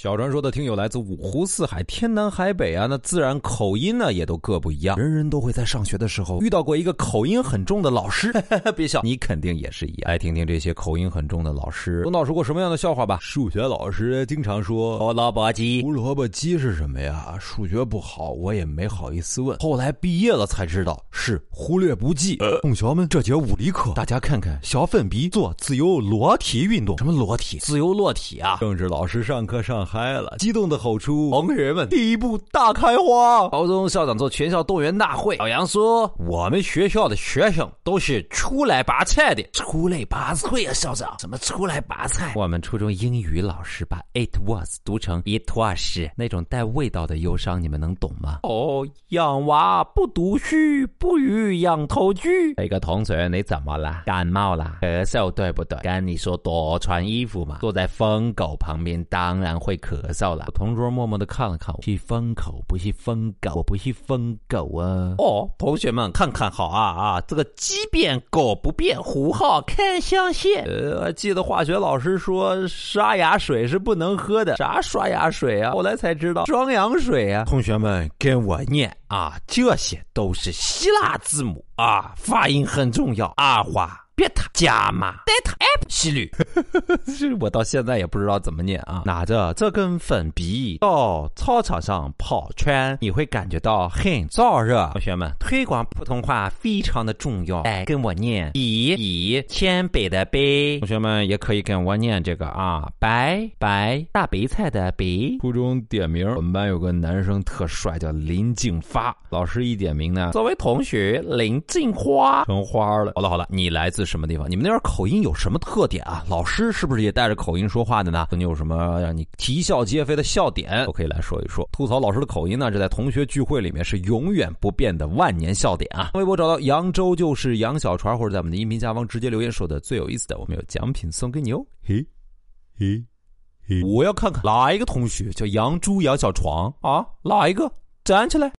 小传说的听友来自五湖四海、天南海北啊，那自然口音呢也都各不一样。人人都会在上学的时候遇到过一个口音很重的老师，别笑，你肯定也是一样。来听听这些口音很重的老师都闹出过什么样的笑话吧。数学老师经常说胡萝卜鸡，胡萝卜鸡是什么呀？数学不好，我也没好意思问。后来毕业了才知道是忽略不计。同学们，这节物理课大家看看，小粉笔做自由裸体运动。什么裸体？自由落体啊！政治老师上课上嗨了，激动的吼出：“同学们，第一步大开花！”高中校长做全校动员大会，老杨说：“我们学校的学生都是出来拔菜的。”出类拔萃啊，校长？什么出来拔菜？我们初中英语老师把 “it was” 读成 “it was”，那种带味道的忧伤，你们能懂吗？哦，养娃不读书，不如养头猪。那个同学，你怎么了？感冒了？咳嗽对不对？跟你说多穿衣服嘛。坐在疯狗旁边，当然会咳嗽了。同桌默默的看了看我，是疯狗，不是疯狗，我不是疯狗啊。哦，同学们看看好啊啊，这个鸡变狗不变，胡号看象限。呃，记得化学老师说刷牙水是不能喝的，啥刷牙水啊？后来才知道双氧水啊。同学们跟我念啊，这些都是希腊字母啊，发音很重要。阿花。贝塔、伽马、德塔、艾西律，这我到现在也不知道怎么念啊。拿着这根粉笔到操场上跑圈，你会感觉到很燥热。同学们，推广普通话非常的重要。来跟我念：笔笔铅笔的笔。同学们也可以跟我念这个啊，白白大白菜的白。初中点名，我们班有个男生特帅，叫林静发。老师一点名呢，作为同学林静花成花了。好了好了，你来自。什么地方？你们那边口音有什么特点啊？老师是不是也带着口音说话的呢？你有什么让你啼笑皆非的笑点？都可以来说一说。吐槽老师的口音呢？这在同学聚会里面是永远不变的万年笑点啊！微博找到扬州就是杨小船，或者在我们的音频下方直接留言说的最有意思的，我们有奖品送给你哦！嘿，嘿，嘿！我要看看哪一个同学叫杨猪杨小床啊？哪一个站起来？